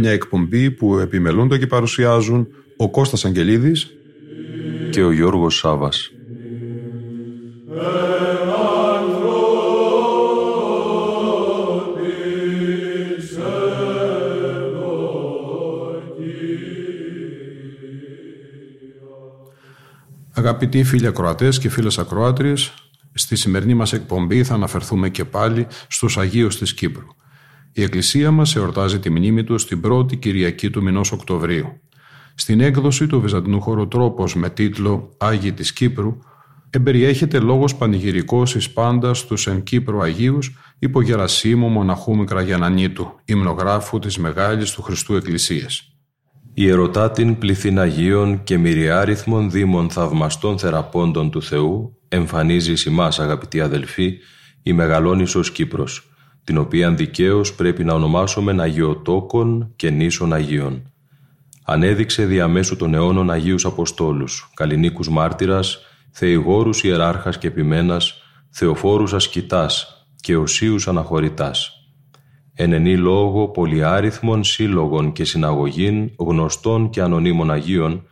Μια εκπομπή που επιμελούνται και παρουσιάζουν ο Κώστας Αγγελίδης και ο Γιώργος Σάβας. Αγαπητοί φίλοι ακροατές και φίλες ακροάτριες, στη σημερινή μας εκπομπή θα αναφερθούμε και πάλι στους Αγίους της Κύπρου. Η Εκκλησία μας εορτάζει τη μνήμη του στην πρώτη Κυριακή του μηνός Οκτωβρίου. Στην έκδοση του Βυζαντινού χωροτρόπος με τίτλο «Άγιοι της Κύπρου» εμπεριέχεται λόγος πανηγυρικός εις πάντα στους εν Κύπρου Αγίους υπό Γερασίμου Μοναχού Μικραγιανανίτου, υμνογράφου της Μεγάλης του Χριστού Εκκλησίας. Η ερωτάτην πληθύν Αγίων και μυριάριθμων δήμων θαυμαστών θεραπώντων του Θεού εμφανίζει σημάς αγαπητοί αδελφοί η Μεγαλόνισσος Κύπρος, την οποία δικαίως πρέπει να ονομάσουμε Αγιοτόκον και Νήσων Αγίων ανέδειξε διαμέσου των αιώνων Αγίους Αποστόλους, καλλινίκους μάρτυρας, θεηγόρους ιεράρχας και επιμένας, θεοφόρους ασκητάς και οσίους αναχωρητάς. Ενενή λόγο πολυάριθμων σύλλογων και συναγωγήν γνωστών και ανωνύμων Αγίων,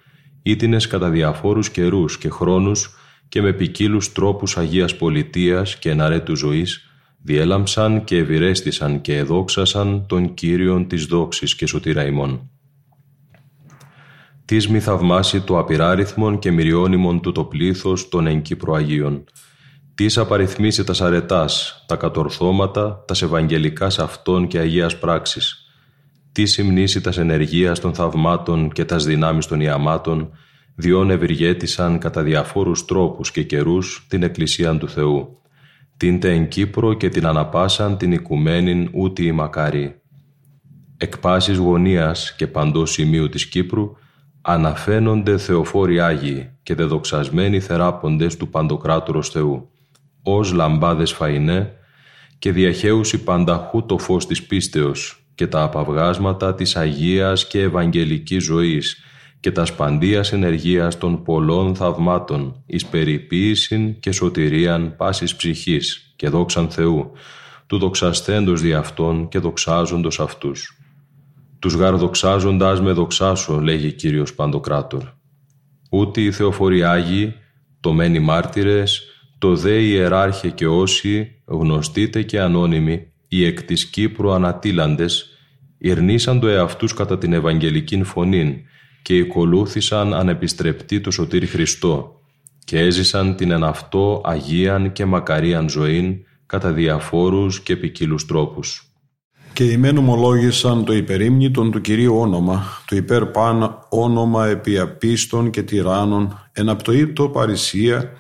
ήτινες κατά διαφόρους καιρούς και χρόνους και με ποικίλους τρόπους Αγίας Πολιτείας και εναρέτου ζωής, διέλαμψαν και ευηρέστησαν και εδόξασαν τον Κύριον της δόξης και σωτήρα ημών τις μη θαυμάσει το απειράριθμον και μυριώνυμον του το πλήθος των εν Κύπρο Αγίων. Τις απαριθμίσει τα αρετάς, τα κατορθώματα, τα ευαγγελικάς αυτών και Αγίας πράξης. Τι συμνήσει τας ενεργείας των θαυμάτων και τας δυνάμεις των ιαμάτων, διόν ευηργέτησαν κατά διαφόρους τρόπους και καιρούς την Εκκλησία του Θεού. Τίντε εν Κύπρο και την αναπάσαν την οικουμένην ούτη η μακάρι. Εκ πάσης γωνίας και παντός σημείου της Κύπρου, αναφαίνονται θεοφόροι Άγιοι και δεδοξασμένοι θεράποντες του Παντοκράτορος Θεού, ως λαμπάδες φαϊνέ και διαχέουσι πανταχού το φως της πίστεως και τα απαυγάσματα της Αγίας και Ευαγγελικής ζωής και τα σπαντίας ενεργείας των πολλών θαυμάτων εις περιποίησιν και σωτηρίαν πάσης ψυχής και δόξαν Θεού, του δοξασθέντος δι' αυτών και δοξάζοντος αυτούς. «Τους γαρδοξάζοντάς με δοξάσω», λέγει Κύριος Παντοκράτορ. «Ούτε οι θεοφοροί Άγιοι, το μένει μάρτυρες, το δε ιεράρχε και όσοι, γνωστείτε και ανώνυμοι, οι εκ της Κύπρου ανατήλαντες, ηρνήσαν το εαυτούς κατά την Ευαγγελικήν φωνήν και οικολούθησαν ανεπιστρεπτή το Σωτήρ Χριστό και έζησαν την εν αυτό Αγίαν και μακαρίαν ζωήν κατά διαφόρους και ποικίλους τρόπους. Και οι μεν ομολόγησαν το υπερήμνητον του Κυρίου όνομα, το υπέρ παν όνομα επί απίστων και τυράννων, εναπτοήτο παρησία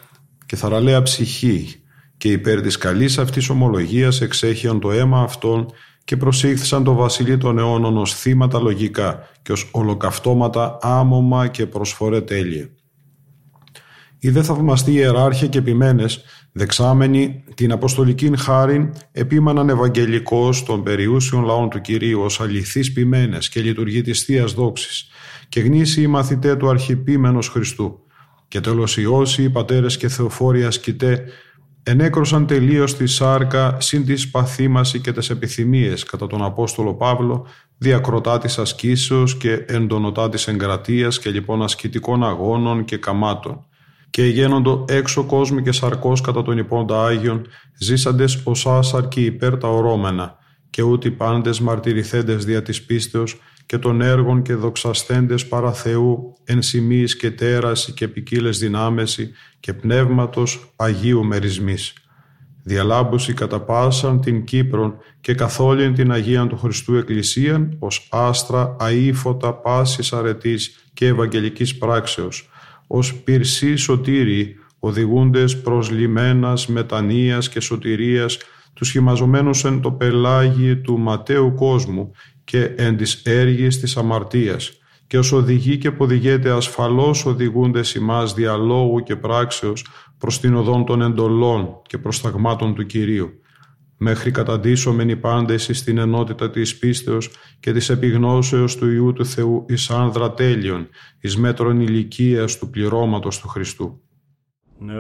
και θαραλέα ψυχή, και υπέρ της καλής αυτής ομολογίας εξέχειαν το αίμα αυτών και προσήχθησαν το βασιλείο των αιώνων ως θύματα λογικά και ως ολοκαυτώματα άμωμα και προσφορέ τέλεια. Οι δε θαυμαστοί ιεράρχε και επιμένες Δεξάμενοι την Αποστολική χάριν επίμαναν Ευαγγελικός των περιούσιων λαών του Κυρίου ως αληθείς ποιμένες και λειτουργεί της Θείας Δόξης και γνήσιοι μαθητέ του αρχιπίμενος Χριστού. Και τέλος οι όσοι, οι πατέρες και θεοφόροι ασκητέ ενέκρωσαν τελείως τη σάρκα συν της παθήμαση και τις επιθυμίες. Κατά τον Απόστολο Παύλο διακροτά της ασκήσεως και εντονοτά της εγκρατείας και λοιπόν ασκητικών αγώνων και καμάτων. Και γένοντο έξω κόσμοι και σαρκός κατά τον υπόντα Άγιον, ζήσαντες ως άσαρκοι υπέρ τα ορόμενα, και ούτι πάντες μαρτυρηθέντες δια της πίστεως και των έργων και δοξασθέντες παρά Θεού, εν σημείς και τέραση και ποικίλες δυνάμεση και πνεύματος Αγίου μερισμής. Διαλάμπουση κατά πάσαν την Κύπρον και καθόλην την Αγίαν του Χριστού Εκκλησίαν ως άστρα αήφωτα πάσης αρετής και ευαγγελικής πράξεως, ως πυρσί σωτήρι, οδηγούντες προς λιμένας μετανοίας και σωτηρίας, τους χυμαζομένους εν το πελάγι του ματέου κόσμου και εν της έργης της αμαρτίας, και ως οδηγεί και ποδηγέται ασφαλώς οδηγούνται ημάς διαλόγου και πράξεως προς την οδόν των εντολών και προς ταγμάτων του Κυρίου μέχρι καταντήσομεν οι πάντες στην ενότητα της πίστεως και της επιγνώσεως του Ιού του Θεού εις άνδρα τέλειων, εις μέτρων ηλικίας του πληρώματος του Χριστού. Ναι,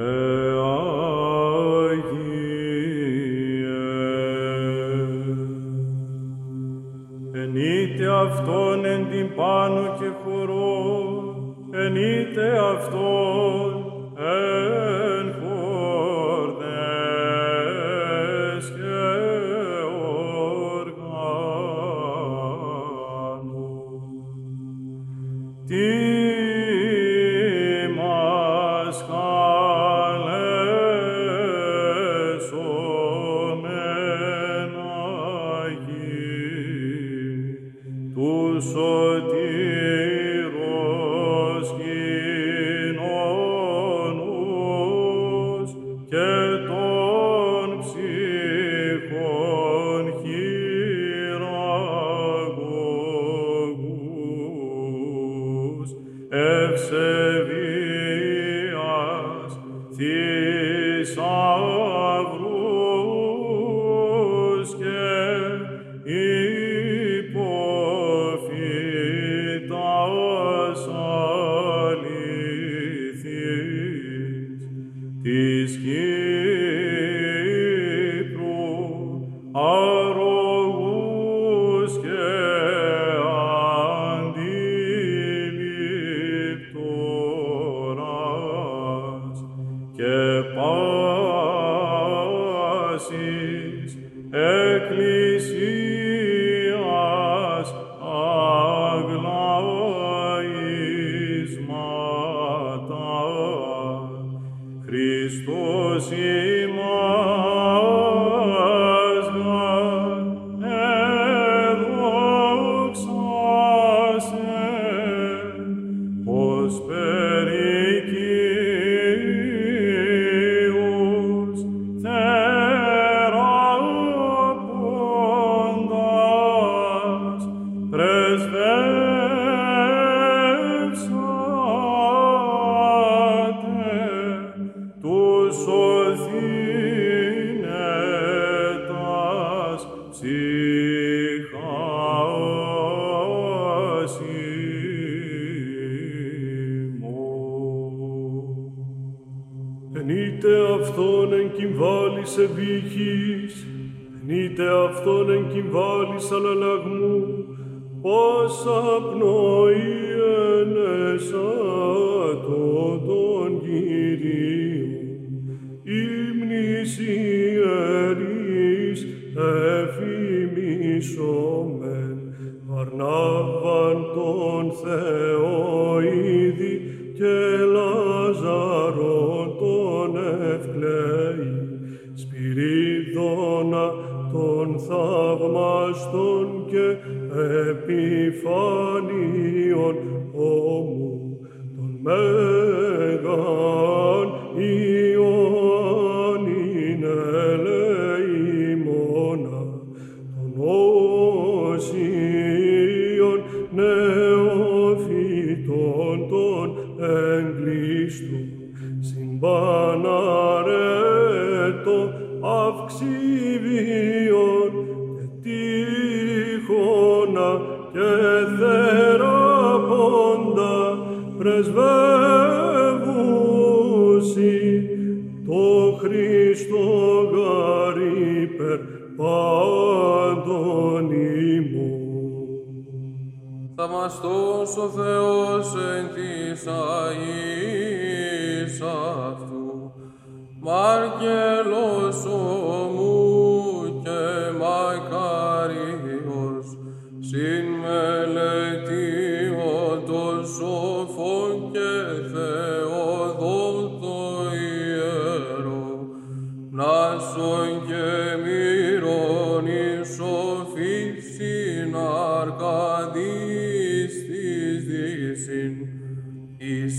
αυτόν εν την πάνω και χωρώ, ενείτε αυτόν εν Εν είτε αυτόν εν κυμβάλεις ευήχης, εν είτε αυτόν εν κυμβάλεις αλλαγμού, πάσα πνοή ενέσα το τον Κυρίου, ύμνης ιερής εφημισόμεν, αρνάβαν τον Θεό, άστον και επιφανείων όμου των μέρων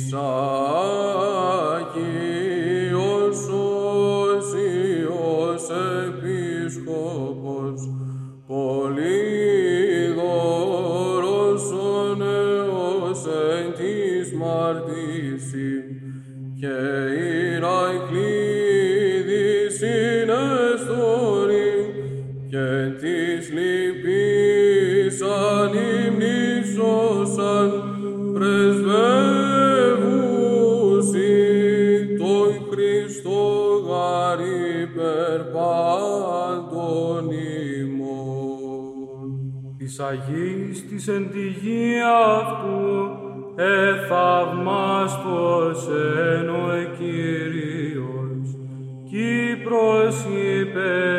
So της Αγίης της εν τη γη αυτού, εθαυμάστος εν ο Κύριος, Κύπρος υπερήφημος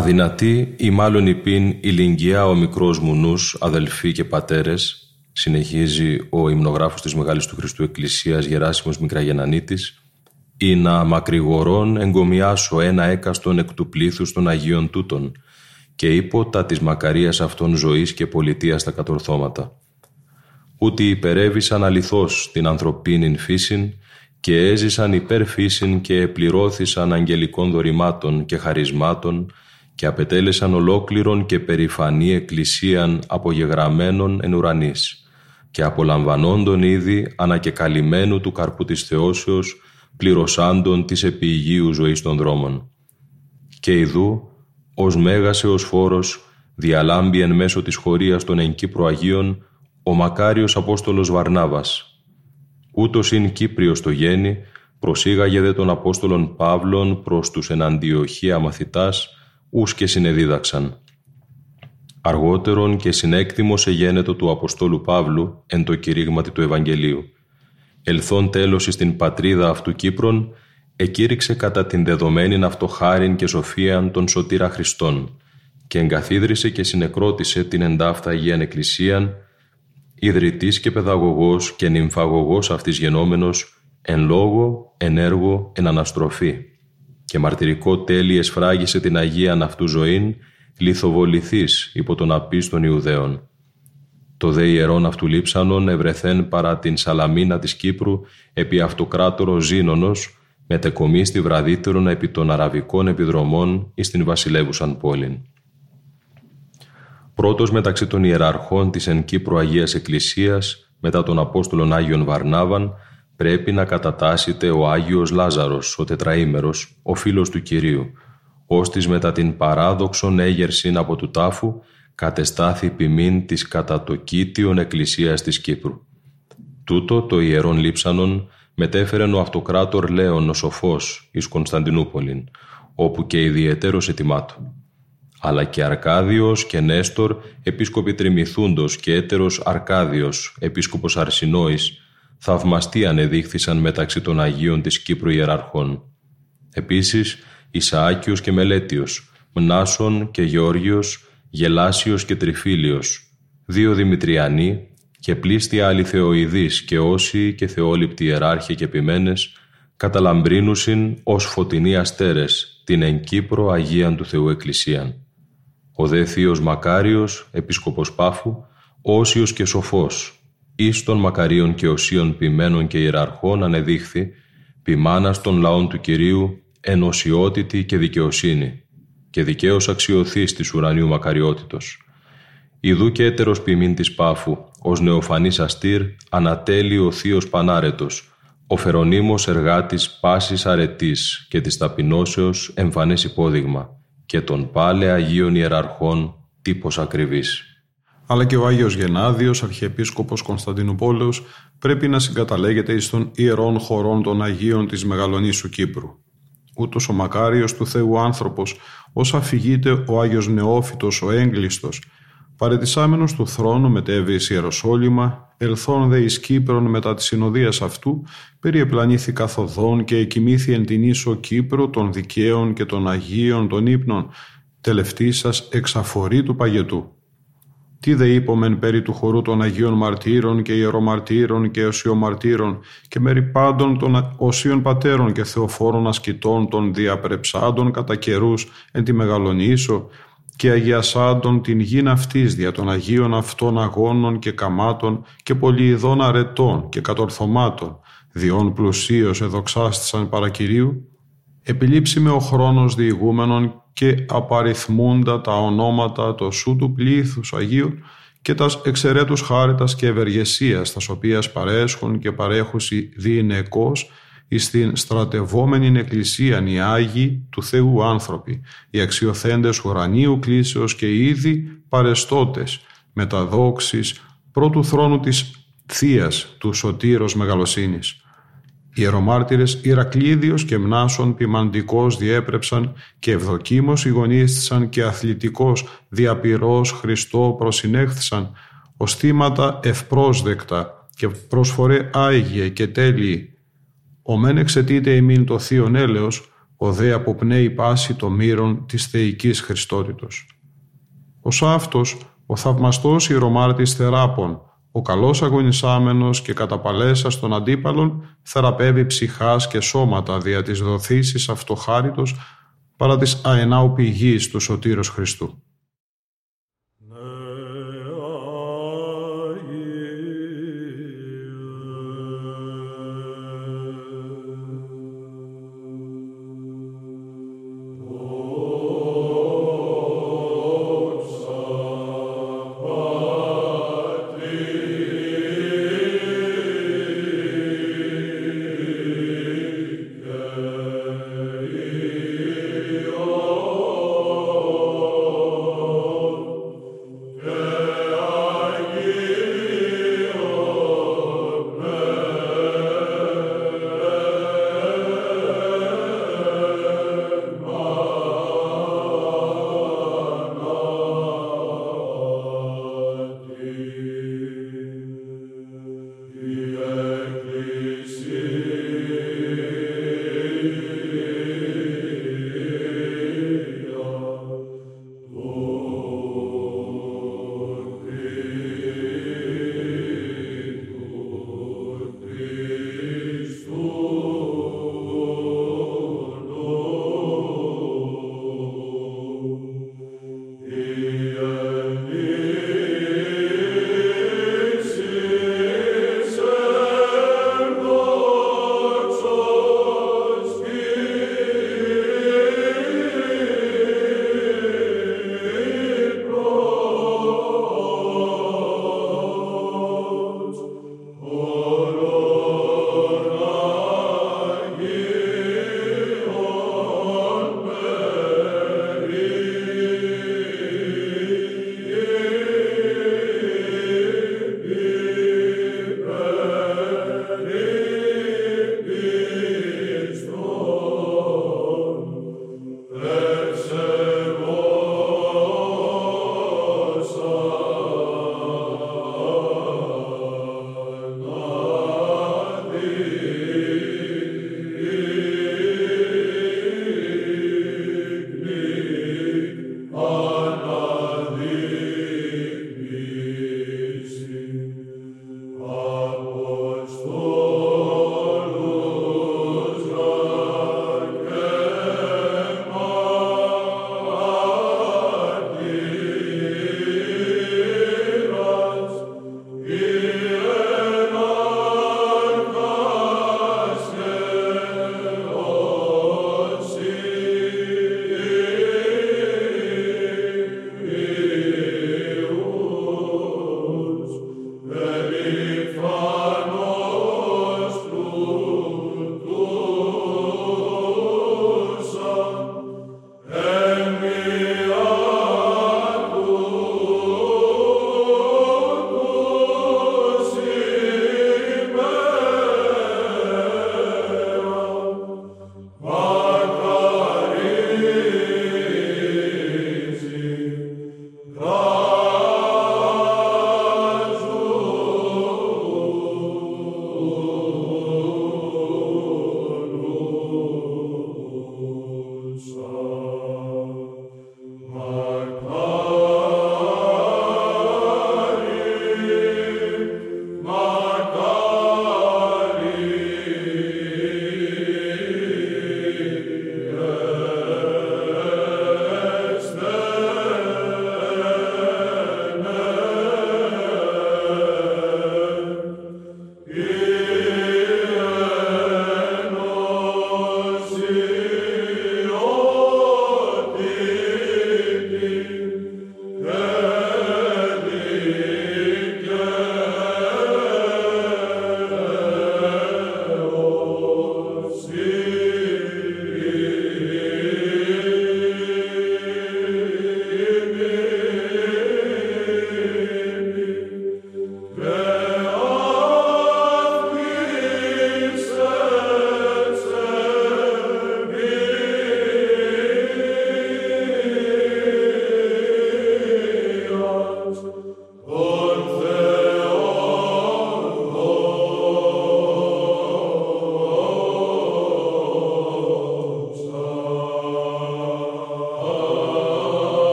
Αδυνατή ή μάλλον υπήν ηλικιά ο μικρός μου νους, αδελφοί και πατέρες, συνεχίζει ο υμνογράφος της Μεγάλης του Χριστού Εκκλησίας Γεράσιμος Μικραγενανίτης, ή να μακρηγορών εγκομιάσω ένα έκαστον εκ του πλήθους των Αγίων τούτων και ύποτα της μακαρίας αυτών ζωής και πολιτείας τα κατορθώματα. Ούτε υπερέβησαν αληθώς την ανθρωπίνην φύσιν και έζησαν υπέρ φύσιν και επληρώθησαν αγγελικών δωρημάτων και χαρισμάτων και απετέλεσαν ολόκληρον και περηφανή εκκλησίαν απογεγραμμένων εν ουρανής και απολαμβανόντων ήδη ανακεκαλυμμένου του καρπού της Θεώσεως πληρωσάντων της επιηγείου ζωής των δρόμων. Και ιδού, ως μέγας έως φόρος, διαλάμπει εν μέσω της χωρίας των εν Κύπρο Αγίων ο μακάριος Απόστολος Βαρνάβας. Ούτως ειν Κύπριος το γέννη, προσήγαγε δε των Απόστολων Παύλων προς τους εν Αντιοχία μαθητάς, ους και συνεδίδαξαν. Αργότερον και συνέκτημος εγένετο του Αποστόλου Παύλου εν το κηρύγματι του Ευαγγελίου. Ελθόν τέλος εις την πατρίδα αυτού Κύπρον, εκήρυξε κατά την δεδομένη αυτοχάριν και σοφίαν των σωτήρα Χριστών και εγκαθίδρυσε και συνεκρότησε την εντάφτα Αγίαν Εκκλησίαν, ιδρυτής και παιδαγωγός και νυμφαγωγός αυτής γενόμενος, εν λόγω, εν έργο, εν αναστροφή. Και μαρτυρικό τέλει εσφράγισε την Αγίαν αυτού ζωήν, λιθοβοληθής υπό τον απίστων Ιουδαίων. Το δε ιερόν αυτού λείψανον ευρεθέν παρά την Σαλαμίνα της Κύπρου επί αυτοκράτορο Ζήνονος, μετεκομίστη βραδύτερον επί των αραβικών επιδρομών εις την βασιλεύουσαν πόλην. Πρώτος μεταξύ των ιεραρχών της εν Κύπρου Αγίας Εκκλησίας, μετά τον Απόστολον Άγιον Βαρνάβαν, πρέπει να κατατάσσεται ο Άγιος Λάζαρος, ο τετραήμερος, ο φίλος του Κυρίου, ώστις μετά την παράδοξον έγερσιν από του τάφου, κατεστάθη ποιμήν της κατά το κήτιον εκκλησίας της Κύπρου. Τούτο το ιερόν λείψανον μετέφερεν ο αυτοκράτορ Λέων ο Σοφός εις Κωνσταντινούπολην, όπου και ιδιαιτέρως ετοιμάτο. Αλλά και Αρκάδιος και Νέστορ, επίσκοποι Τριμηθούντος και έτερος Αρκάδιος, επίσκοπος Αρσινόης, θαυμαστοί ανεδείχθησαν μεταξύ των Αγίων της Κύπρου Ιεραρχών. Επίσης, Ισαάκιος και Μελέτιος, Μνάσον και Γεώργιος, Γελάσιος και Τριφίλιος, δύο Δημητριανοί και πλήστοι άλλοι θεοειδείς και όσοι και θεόληπτοι ιεράρχοι και επιμένες, καταλαμπρίνουσιν ως φωτεινοί αστέρες την εν Κύπρο Αγίαν του Θεού Εκκλησίαν. Ο δε θείος Μακάριος, επίσκοπος Πάφου, όσιος και σοφός, εις των Μακαρίων και οσίων ποιμένων και ιεραρχών ανεδείχθη, ποιμάνας των λαών του Κυρίου, ενωσιότητη και δικαιοσύνη, και δικαίως αξιωθής της ουρανίου μακαριότητος. Ιδού και έτερος ποιμήν της Πάφου, ως νεοφανής αστήρ, ανατέλει ο θείος Πανάρετος, ο Φερονίμος εργάτης πάσης αρετής και της ταπεινώσεως εμφανές υπόδειγμα και των πάλε Αγίων Ιεραρχών τύπος ακριβής. Αλλά και ο Άγιος Γενάδιος, Αρχιεπίσκοπος Κωνσταντινούπολεως, πρέπει να συγκαταλέγεται εις των ιερών χωρών των Αγίων της Μεγαλονίσου Κύπρου. Ούτως ο μακάριος του Θεού άνθρωπος, ως αφηγείται ο Άγιος Νεόφυτος ο έγκλειστος, παρετισάμενος του θρόνου μετέβη εις Ιεροσόλυμα, ελθόν δε εις Κύπρον μετά της συνοδείας αυτού, περιεπλανήθη καθοδόν και εκοιμήθη εν την ίσο Κύπρο των δικαίων και των Αγίων των ύπνων, τελευτής σας εξαφορή του παγετού. Τι δε είπομεν περί του χορού των Αγίων Μαρτύρων και Ιερομαρτύρων και Οσιομαρτύρων και μέρη πάντων των Οσίων Πατέρων και Θεοφόρων ασκητών των διαπρεψάντων κατά καιρούς εν τη Μεγαλονίσο και αγιασάντων την γην αυτής δια των Αγίων αυτών αγώνων και καμάτων και πολυειδών αρετών και κατορθωμάτων, διόν πλουσίως εδοξάστησαν παρακυρίου, επιλήψιμε ο χρόνος διηγούμενων και απαριθμούντα τα ονόματα το σου του πλήθους Αγίου και τας εξαιρέτους χάριτας και ευεργεσίας, τας οποίας παρέσχουν και παρέχουσι διηνεκώς εις την στρατευόμενη εκκλησίαν οι Άγιοι του Θεού άνθρωποι, οι αξιοθέντες ουρανίου κλήσεως και ήδη παρεστώτες, μεταδόξεις πρώτου θρόνου της Θείας του Σωτήρος Μεγαλοσύνης. Οι ιερομάρτυρες Ηρακλήδιος και Μνάσον ποιμαντικός διέπρεψαν και ευδοκίμως ηγονίστησαν και αθλητικός διαπυρός Χριστό προσυνέχθησαν ως θύματα ευπρόσδεκτα και προσφορέ άγιε και τέλειοι. Ο μεν εξαιτείται ημίν το θείον έλεος, ο δε αποπνέει πάση το μύρον της θεϊκής Χριστότητος. Ως αυτός, ο θαυμαστός ιερομάρτης Θεράπων, ο καλός αγωνισάμενος και καταπαλέσας των αντίπαλων θεραπεύει ψυχάς και σώματα δια της δοθήσης αυτοχάριτος παρά της αενάου πηγής του Σωτήρος Χριστού.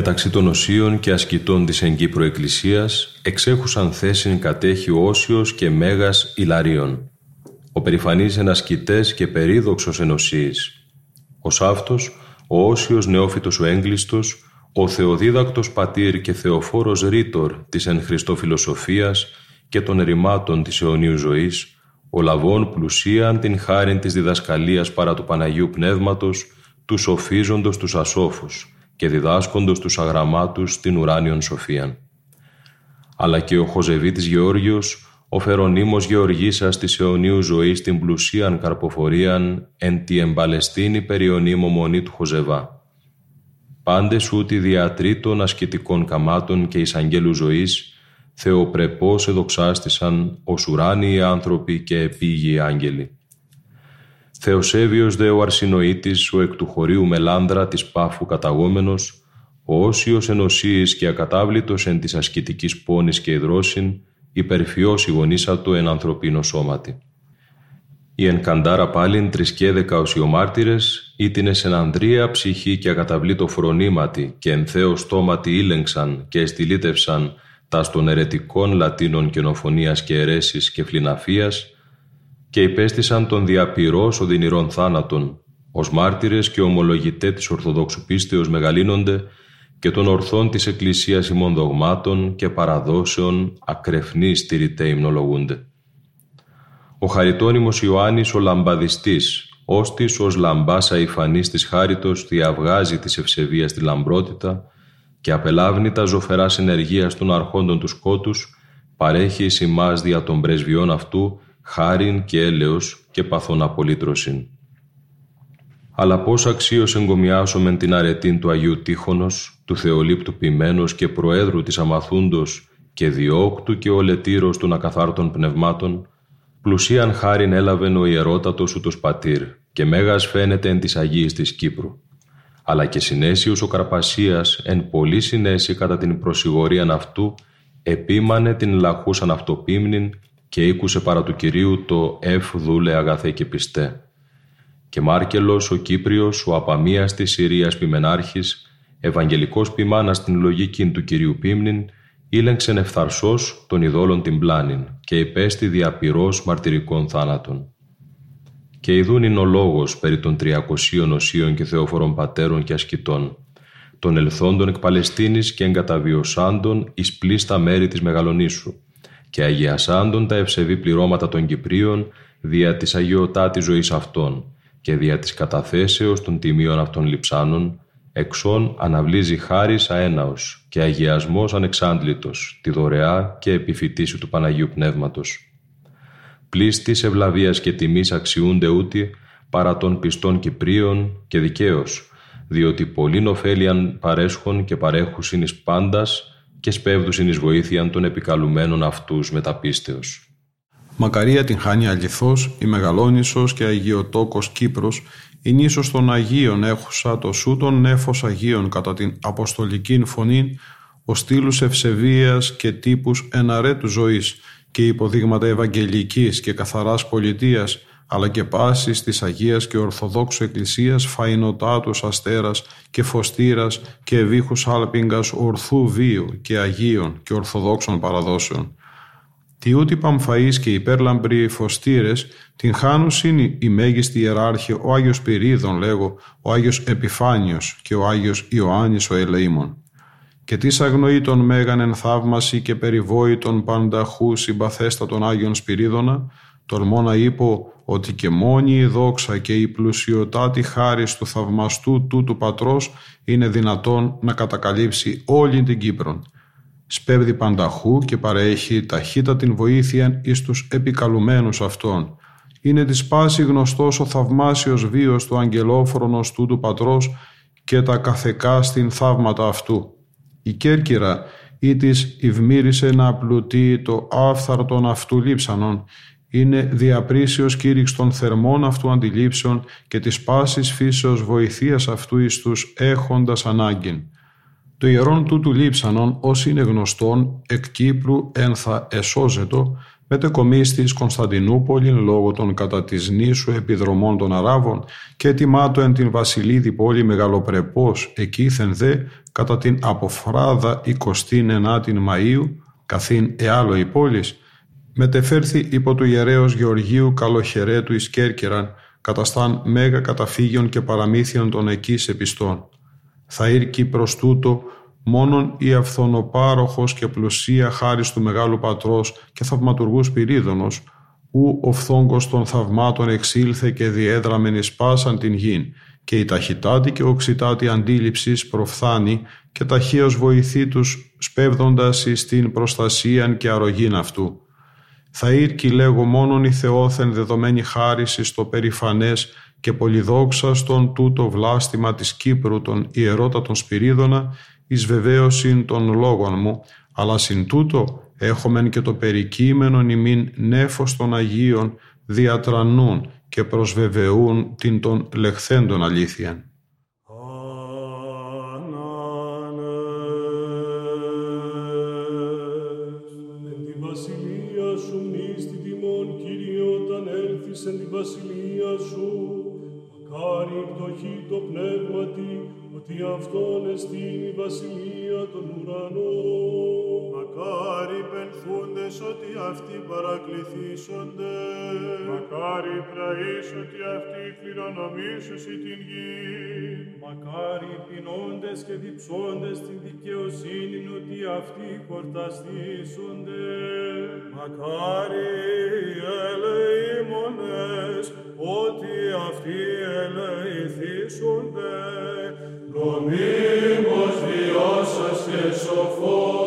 Μεταξύ των οσίων και ασκητών της Εγκύπρου Εκκλησίας εξέχουσαν θέση κατέχει ο Όσιος και Μέγας Ιλαρίων. Ο περηφανής ενασκητές και περίδοξος ενωσίης. Ως αυτός, ο Όσιος Νεόφυτος ο Έγκλειστος, ο Θεοδίδακτος Πατήρ και Θεοφόρος Ρήτορ της εν Χριστώ φιλοσοφίας και των ερημάτων της αιωνίου ζωής, ο λαβών πλουσίαν την χάριν της διδασκαλίας παρά του Παναγίου Πνεύματος, τους σοφίζοντος τους ασόφους και διδάσκοντος τους αγραμμάτους την ουράνιον σοφίαν. Αλλά και ο Χοζεβίτης Γεώργιος, ο Φερονίμος Γεωργίσας της αιωνίου ζωής την πλουσίαν καρποφορίαν εν τη εμπαλαιστίνη περιονίμο μονή του Χοζεβά. Πάντες ούτι διατρίτων ασκητικών καμάτων και εισαγγέλου ζωής, θεοπρεπώς εδοξάστησαν ως ουράνιοι άνθρωποι και επίγειοι άγγελοι. Θεοσέβιος δε ο Αρσινοήτης, ο εκ του χωρίου Μελάνδρα της Πάφου καταγόμενος, ο όσιος ενωσίης και ακατάβλητος εν της ασκητικής πόνης και υδρόσιν, υπερφιός η γονίσατο εν ανθρωπίνο σώματι. Η εν καντάρα πάλιν τρισκέδεκα ως οι ομάρτυρες, ήτινες εν ανδρεία ψυχή και ακαταβλήτω φρονήματι και εν θέο στόματι ήλεγξαν και εστιλίτευσαν τας των ερετικών Λατίνων καινοφωνίας και αιρέσεις και φλιναφίας και υπέστησαν τον διαπυρός οδυνηρών θάνατον, ως μάρτυρες και ομολογητέ της Ορθοδόξου πίστεως μεγαλύνονται και των ορθών της Εκκλησίας ημών δογμάτων και παραδόσεων ακρεφνή στηριτέ υμνολογούνται. Ο χαριτώνυμος Ιωάννης ο λαμπαδιστής, ώστις ως λαμπάς αϊφανής της χάριτος διαβγάζει της ευσεβίας τη λαμπρότητα και απελάβνει τα ζωφερά συνεργεία των αρχόντων του σκότους, παρέχει εις ημάς δια των πρεσβειών αυτού χάριν και έλεος και παθών απολύτρωσιν. Αλλά πώς αξίως εγκομιάσομεν την αρετήν του Αγίου Τύχωνος, του Θεολύπτου Ποιμένος και Προέδρου της Αμαθούντος και διώκτου και ολετήρος των ακαθάρτων πνευμάτων, πλουσίαν χάριν έλαβεν ο ιερότατος ούτως πατήρ και μέγας φαίνεται εν της Αγίης της Κύπρου. Αλλά και συνέσιος ο Καρπασίας εν πολύ συνέσει κατά την προσιγορίαν αυτού επίμανε την λαχούσαν αυτοπίμνην και ήκουσε παρά του Κυρίου το «Εφ δούλε αγαθέ και πιστέ». Και Μάρκελος ο Κύπριος, ο απαμίας της Συρίας ποιμενάρχης, Ευαγγελικός ποιμάνας στην λογική του Κυρίου Πίμνην, ήλεγξεν ευθαρσός των ειδόλων την πλάνην και υπέστη διαπυρός μαρτυρικών θάνατων. Και ειδούν είναι ο λόγος περί των τριακοσίων οσίων και θεοφορών πατέρων και ασκητών, των ελθόντων εκ Παλαιστίνης και εγκαταβιωσάντων εις πλήστα μέρη της Μεγαλονίσου, και αγιασάντων τα ευσεβή πληρώματα των Κυπρίων δια της αγιωτάτης ζωής αυτών και δια της καταθέσεως των τιμίων αυτών λειψάνων, εξών αναβλύζει χάρις αέναος και αγιασμός ανεξάντλητος, τη δωρεά και επιφυτίση του Παναγίου Πνεύματος. Πλήστης ευλαβίας και τιμής αξιούνται ούτι παρά των πιστών Κυπρίων και δικαίως, διότι πολλήν ωφέλιαν παρέσχον και παρέχουσιν εις πάντας και σπέβδουσιν εις βοήθειαν των επικαλουμένων αυτούς μεταπίστεως. Μακαρία την χάνει αληθώς, η Μεγαλόνισσος και Αγιοτόκος Κύπρος, η νήσος των Αγίων έχουσα το σου των νέφος Αγίων κατά την Αποστολική φωνή, ο στήλους ευσεβίας και τύπους εναρέτου ζωής και υποδείγματα ευαγγελικής και καθαράς πολιτείας, αλλά και πάσης της Αγίας και Ορθοδόξου Εκκλησίας φαϊνοτάτους αστέρας και φωστήρας και ευήχους άλπιγκας ορθού βίου και Αγίων και Ορθοδόξων παραδόσεων. Τι ούτι Παμφαΐς και υπέρλαμπροι φωστήρες την είναι η μέγιστη ιεράρχη ο Άγιος Πυρίδων λέγω, ο Άγιος Επιφάνιος και ο Άγιος Ιωάννης ο Ελεήμων. Και τις αγνοεί τον μέγαν εν θαύμαση και περιβόητον πανταχού συμπαθέστατον Άγιον Σπυρίδωνα, τολμώ να είπω ότι και μόνη η δόξα και η πλουσιωτάτη χάρη του θαυμαστού τούτου πατρός είναι δυνατόν να κατακαλύψει όλη την Κύπρον. Σπέβδει πανταχού και παρέχει ταχύτατη βοήθεια εις τους επικαλουμένους αυτών. Είναι της πάσης γνωστός ο θαυμάσιος βίος του αγγελόφρονος τούτου πατρός και τα καθεκά στην θαύματα αυτού. Η Κέρκυρα ή της υβμύρισε να πλουτεί το άφθαρτον αυτού λείψανον είναι διαπρίσιος κήρυξ των θερμών αυτού αντιλήψεων και της πάσης φύσεως βοηθείας αυτού εις τους έχοντας ανάγκην. Το ιερόν τούτου λείψανον, όσοι είναι γνωστόν, εκ Κύπρου ένθα εσώζετο, μετεκομής της Κωνσταντινούπολην λόγω των κατά της νήσου επιδρομών των Αράβων και ετοιμάτω εν την Βασιλίδη πόλη μεγαλοπρεπός, εκείθεν δε κατά την αποφράδα 29η Μαΐου, καθήν εάλλο η πόλης, μετεφέρθη υπό του ιερέως Γεωργίου Καλοχερέτου εις Κέρκυραν, καταστάν μέγα καταφύγιον και παραμύθιον των εκείς επιστών. Θα ήρκει προς τούτο μόνον η αυθονοπάροχος και πλουσία χάρις του Μεγάλου Πατρός και θαυματουργούς Σπυρίδωνος, ου ο φθόγκος των θαυμάτων εξήλθε και διέδραμεν εις πάσαν την γην, και η ταχυτάτη και οξυτάτη αντίληψης προφθάνει και ταχύως βοηθεί τους σπέβδοντας εις την προστασίαν και αρρωγήν αυτού. Θα ήρκει λέγω μόνον η Θεόθεν δεδομένη χάρισης στο περηφανές και πολυδόξας στον τούτο βλάστημα της Κύπρου τον ιερότατον Σπυρίδωνα εις βεβαίωσιν των λόγων μου, αλλά συν τούτο έχομεν και το περικείμενον ημίν νέφος των Αγίων διατρανούν και προσβεβαιούν την των λεχθέντων αλήθειαν. Αυτοί παρακληθήσονται. Μακάρι πραείς ότι αυτοί κληρονομήσουσι την γη. Μακάρι πεινώντες και διψώντες την δικαιοσύνη ότι αυτοί χορταστήσονται. Μακάρι ελεήμονες ότι αυτοί ελεηθήσονται. Νομίμως βιώσας και σοφός,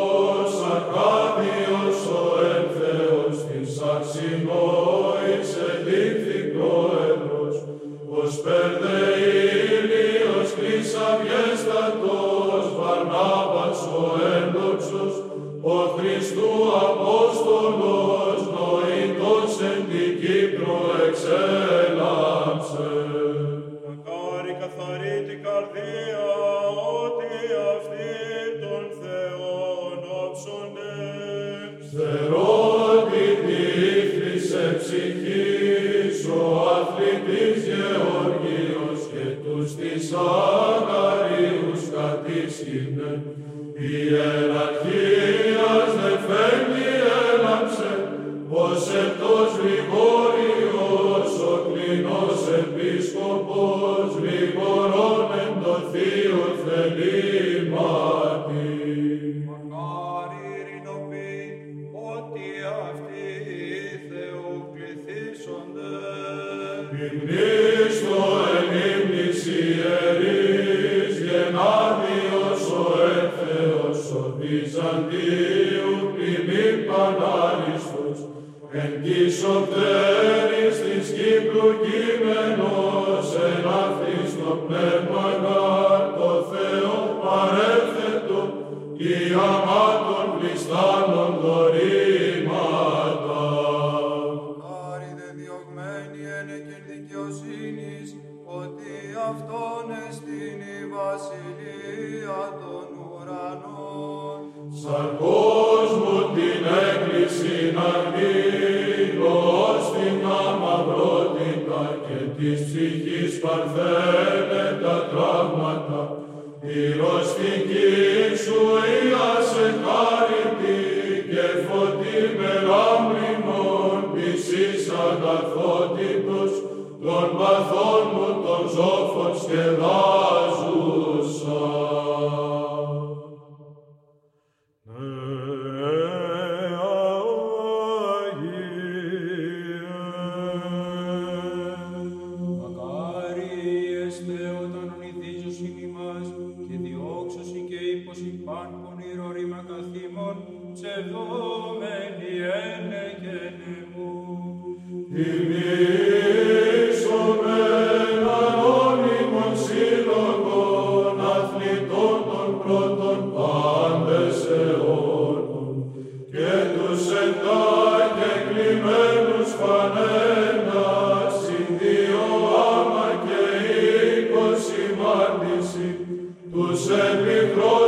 τους επιχρώσαντας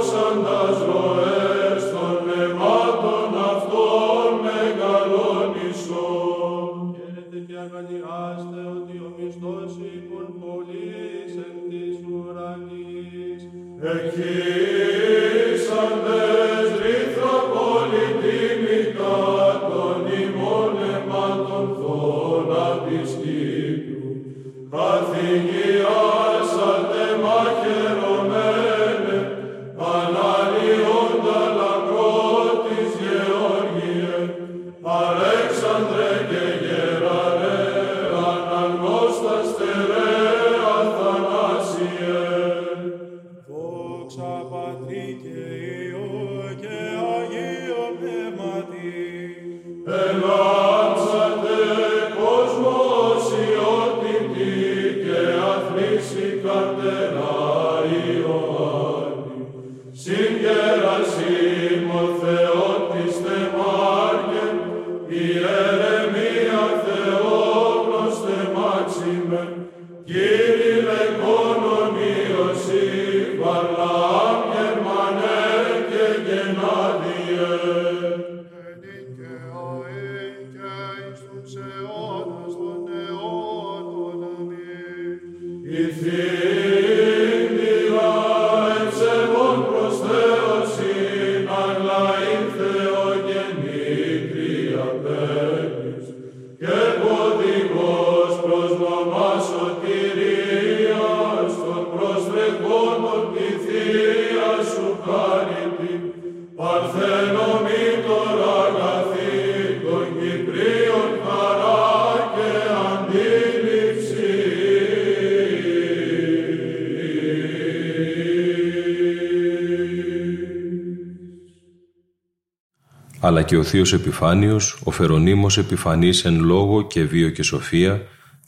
αλλά και ο Θείος Επιφάνιος, ο Φερονίμος επιφανής εν λόγω και βίο και σοφία,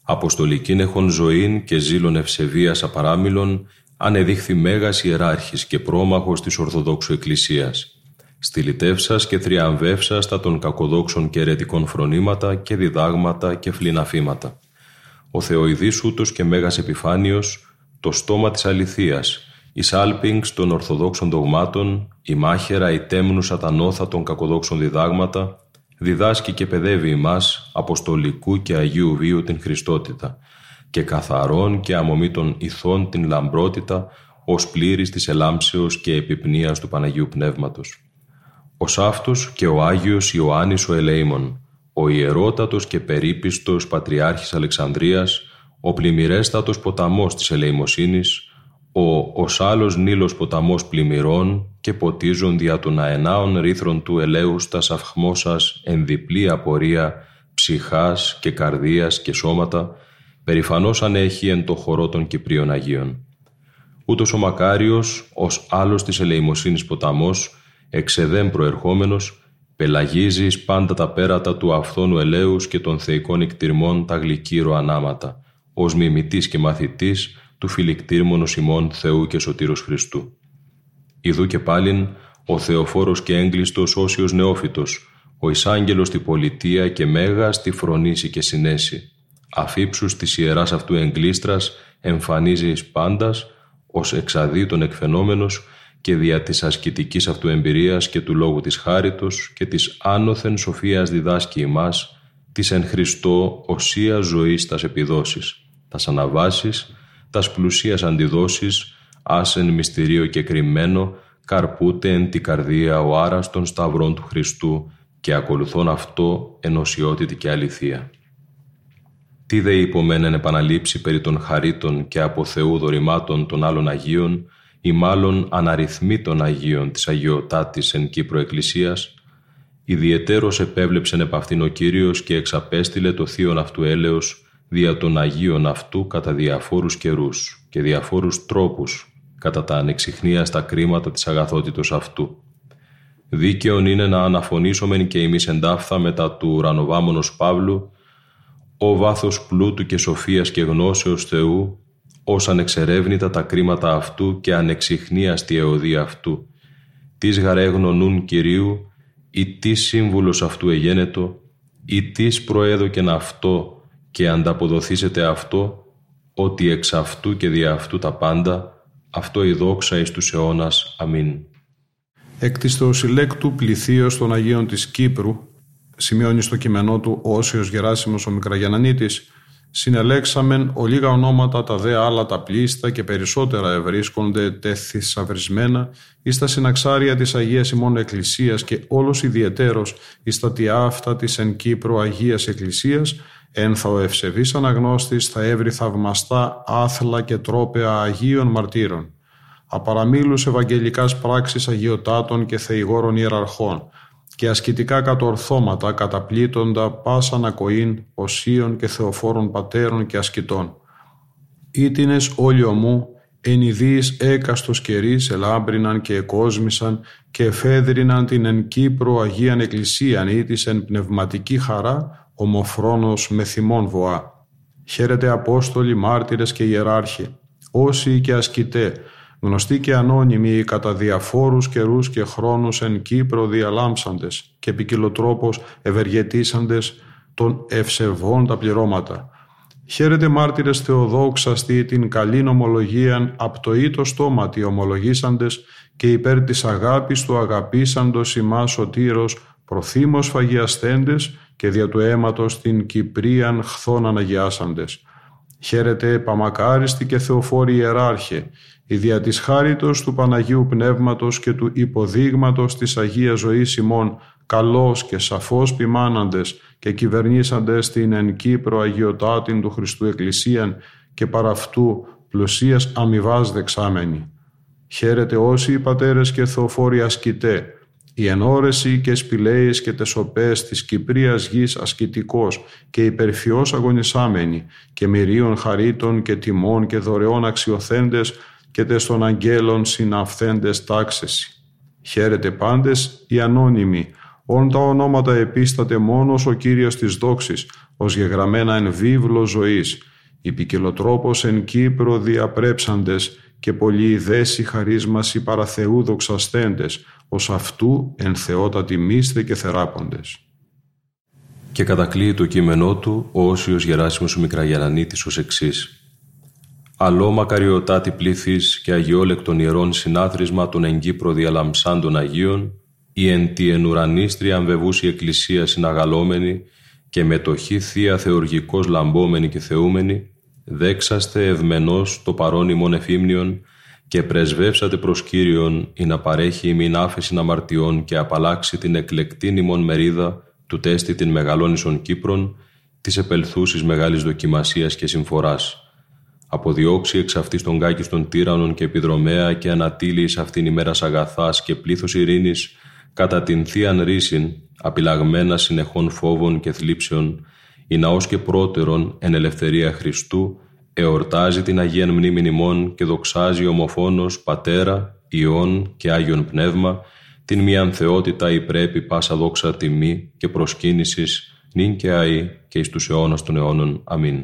αποστολικήν έχων ζωήν και ζήλων ευσεβίας απαράμιλων, ανεδείχθη μέγας ιεράρχης και πρόμαχος της Ορθοδόξου Εκκλησίας. Στυλιτεύσας και θριαμβεύσας τα των κακοδόξων και αιρετικών φρονήματα και διδάγματα και φλιναφήματα. Ο Θεοειδής ούτως και μέγας επιφάνιος, το στόμα της αληθείας, η σάλπινγκς των Ορθοδόξων δογμάτων, η μάχαιρα η τέμνους σατανόθα των κακοδόξων διδάγματα, διδάσκει και παιδεύει ημάς αποστολικού και Αγίου Βίου την Χριστότητα και καθαρών και αμομήτων ηθών την λαμπρότητα ως πλήρης της ελάμψεως και επιπνίας του Παναγίου Πνεύματος. Ως αυτός και ο Άγιος Ιωάννης ο Ελεήμων, ο ιερότατος και περίπιστος Πατριάρχης Αλεξανδρίας, ο πλημμυρέστατος ποταμός της ελεημοσύνης, ο ως άλλος Νείλος ποταμός πλημμυρών και ποτίζον δια των αενάων ρήθρων του ελέους τα αυχμόσας εν διπλή απορία ψυχάς και καρδίας και σώματα, περηφανώς ανέχει εν το χορό των Κυπρίων Αγίων. Ούτως ο Μακάριος, ως άλλος της ελεημοσύνης ποταμός, εξεδέν προερχόμενος, πελαγίζεις πάντα τα πέρατα του αυθόνου ελέους και των θεϊκών εκτιρμών τα γλυκύρο ανάματα, ως μιμητής και μαθητής του φιλικτήρμονος ημών Θεού και Σωτήρος Χριστού. Ιδού και πάλιν ο Θεοφόρος και έγκλειστος όσιος νεόφυτος, ο εισάγγελος στη πολιτεία και μέγας στη φρονήση και συνέση. Αφήψους της ιεράς αυτού εγκλήστρας εμφανίζει εις πάντας, ως εξαδί εκφαινόμενος και δια της ασκητικής αυτού εμπειρίας και του λόγου της χάριτος και της άνωθεν σοφίας διδάσκει ημάς, της εν Χριστώ οσία ζωής τας επιδόσεις, τας αναβάσεις, τας πλουσίας αντιδόσεις, άσεν μυστηρίο και κρυμμένο, καρπούτε εν τη καρδία ο άρας των σταυρών του Χριστού και ακολουθών αυτό ενωσιότητη και αληθεία. Τι δε υπομένεν επαναλήψει περί των χαρίτων και από Θεού δωρημάτων των άλλων Αγίων ή μάλλον αναριθμοί των Αγίων της Αγιοτάτης εν Κύπρο Εκκλησίας, ιδιαιτέρως επέβλεψεν επ' αυτήν ο Κύριος και εξαπέστειλε το θείον αυτού έλεος δια των Αγίων αυτού κατά διαφόρους καιρούς και διαφόρους τρόπους κατά τα ανεξιχνία στα κρίματα της αγαθότητος αυτού. Δίκαιον είναι να αναφωνήσομεν και εμείς εντάφθα μετά του ουρανοβάμονος Παύλου «Ο βάθος πλούτου και σοφίας και γνώσεως Θεού, ως ανεξερεύνητα τα κρίματα αυτού και ανεξιχνία στη αιωδία αυτού. Τις γαρέγνωνούν Κυρίου, ή τι σύμβουλος αυτού εγένετο, ή τι προέδοκεν αυτό και ανταποδοθήσετε αυτό, ότι εξ αυτού και δια αυτού τα πάντα, αυτό η δόξα εις τους αιώνας. Αμήν. Εκ της Θεοσυλλέκτου πληθείως των Αγίων της Κύπρου, σημειώνει στο κειμενό του Όσιος Γεράσιμος ο Μικραγιαννανίτης, συνελέξαμεν ολίγα ονόματα τα δε άλλα τα πλήστα και περισσότερα ευρίσκονται τεθυσαυρισμένα εις τα συναξάρια της Αγίας ημών Εκκλησίας και όλος ιδιαιτέρως εις τα αυτά της εν Κύπρου Αγίας Εκκλησίας Ένθα ο ευσεβής αναγνώστης θα έβρει θαυμαστά άθλα και τρόπεα Αγίων Μαρτύρων, απαραμίλους ευαγγελικάς πράξεις αγιοτάτων και θεηγόρων ιεραρχών και ασκητικά κατορθώματα καταπλήττοντα πάσαν ακοήν οσίων και θεοφόρων πατέρων και ασκητών. Ήτινες όλοι ομού εν ειδείς έκαστος καιρής ελάμπριναν και εκόσμησαν και εφέδριναν την εν Κύπρο Αγίαν Εκκλησίαν ή της εν πνευματική χαρά ομοφρόνος με θυμών βοά. Χαίρετε Απόστολοι, μάρτυρες και ιεράρχοι, όσοι και ασκητέ, γνωστοί και ανώνυμοι κατά διαφόρους καιρούς και χρόνους εν Κύπρο διαλάμψαντες και ποικιλοτρόπως ευεργετήσαντες των ευσεβών τα πληρώματα. Χαίρετε μάρτυρες Θεοδόξαστοι την καλή ομολογίαν απ' το ήτο στόματι ομολογήσαντες και υπέρ της αγάπης του αγαπήσαντος ημάς σωτήρος προθύμως φαγιαστέντες και δια του αίματος την Κυπρίαν χθόν αναγιάσαντες. Χαίρετε παμακάριστη και θεοφόρη ιεράρχε, η δια της χάριτος του Παναγίου Πνεύματος και του υποδείγματος της Αγίας Ζωής ημών, καλός και σαφώς ποιμάναντες και κυβερνήσαντες την εν Κύπρο Αγιοτάτην του Χριστού Εκκλησίαν και παρά αυτού πλουσίας αμοιβάς δεξάμενη. Χαίρετε όσοι οι πατέρες και θεοφόροι ασκητέ, η ενόρεση και σπηλαίεις και τεσοπές της Κυπρίας γης ασκητικός και υπερφιώς αγωνισάμενοι και μυρίων χαρίτων και τιμών και δωρεών αξιοθέντες και τες των αγγέλων συναυθέντες τάξεση. Χαίρετε πάντες οι ανώνυμοι, όν τα ονόματα επίσταται μόνος ο Κύριος της δόξης, ως γεγραμμένα εν βίβλο ζωής, οι ποικιλοτρόπος εν Κύπρο διαπρέψαντες και πολλοί δέση χαρίσμαση παραθεού δοξαστέντες, ως αυτού εν θεότατη μίστε και θεράποντες. Και κατακλείει το κείμενό του ο Όσιος Γεράσιμος ο Μικραγερανίτης ως εξής. Αλλό μακαριωτάτη πλήθης και αγιόλεκτων ιερών συνάθρισμα των εγκύπρο διαλαμψάντων Αγίων, η εν τη εν ουρανίστρια αμβεβούση εκκλησία συναγαλόμενη και μετοχή θεία θεουργικός λαμπόμενη και θεούμενη, δέξαστε ευμενός το παρόν ημών εφήμνιον και πρεσβεύσατε προς Κύριον ή να παρέχει ημίν άφεση αμαρτιών και απαλλάξει την εκλεκτήν ημών μερίδα του τέστη την μεγαλώνισον Κύπρων της επελθούσης μεγάλης δοκιμασίας και συμφοράς. Αποδιώξει εξ αυτής των κάκιστων τύραννων και επιδρομέα και ανατείλει εις αυτήν ημέρας αγαθάς και πλήθος ειρήνης κατά την θείαν ρίσιν, απειλαγμένα συνεχών φόβων και θλίψεων, η ναός και πρώτερον εν ελευθερία Χριστού, εορτάζει την Αγίαν Μνήμην ημών και δοξάζει ομοφόνος Πατέρα, Υιόν και Άγιον Πνεύμα, την μίαν θεότητα η πρέπει πάσα δόξα τιμή και προσκύνησης, νυν και αΐ και εις τους αιώνας των αιώνων. Αμήν.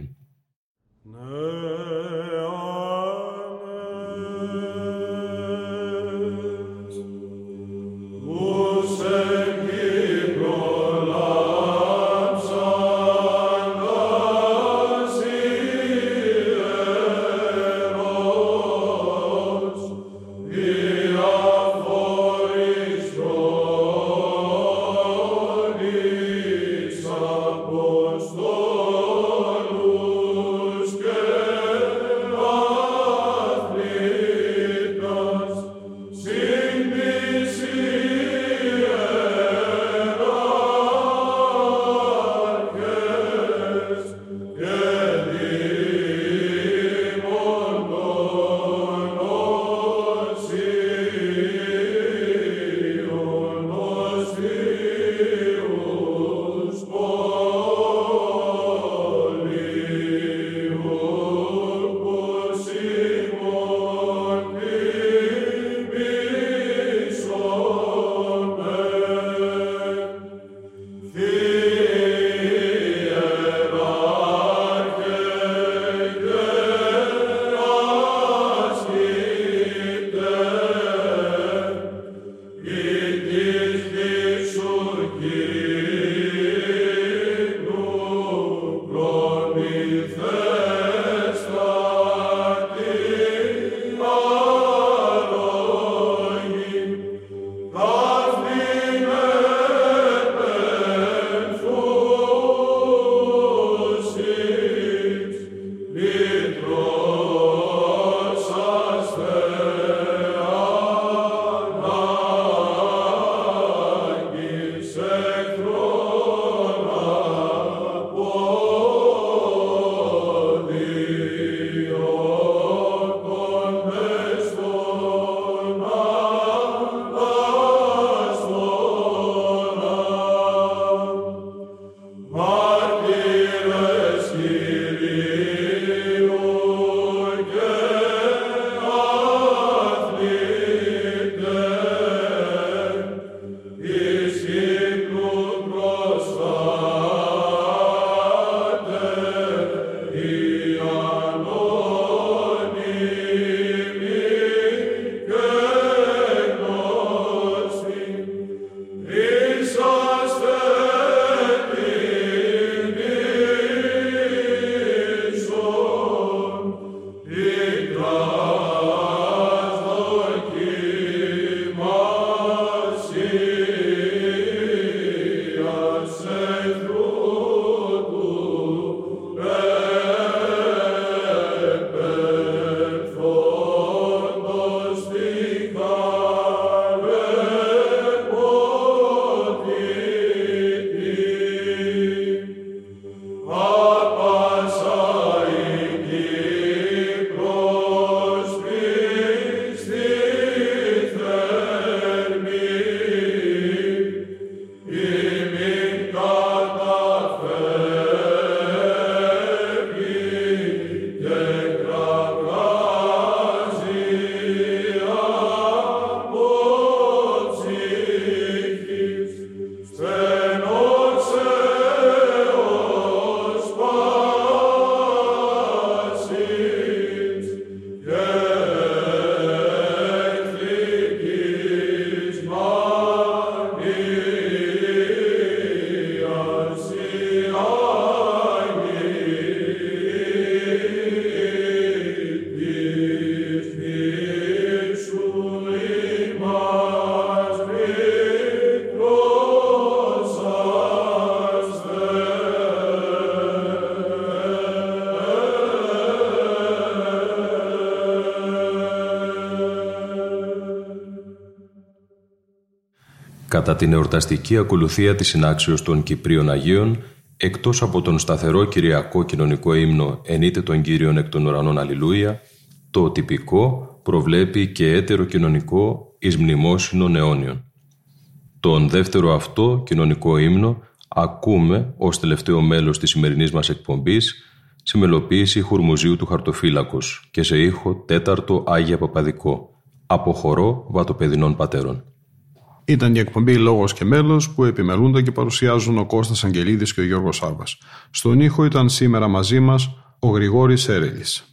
Κατά την εορταστική ακολουθία της συνάξεως των Κυπρίων Αγίων, εκτός από τον σταθερό κυριακό κοινωνικό ύμνο «Ενείτε τον Κύριον εκ των ουρανών Αλληλούια», το τυπικό προβλέπει και έτερο κοινωνικό εις μνημόσυνων αιώνιων. Τον δεύτερο αυτό κοινωνικό ύμνο ακούμε ως τελευταίο μέλος της σημερινής μας εκπομπής σε μελοποίηση χουρμουζίου του χαρτοφύλακος και σε ήχο τέταρτο Άγια Παπαδικό από χορό βατοπεδινών πατέρων. Ήταν η εκπομπή Λόγος και Μέλος που επιμελούνται και παρουσιάζουν ο Κώστας Αγγελίδης και ο Γιώργος Σάβας. Στον ήχο ήταν σήμερα μαζί μας ο Γρηγόρης Έρελης.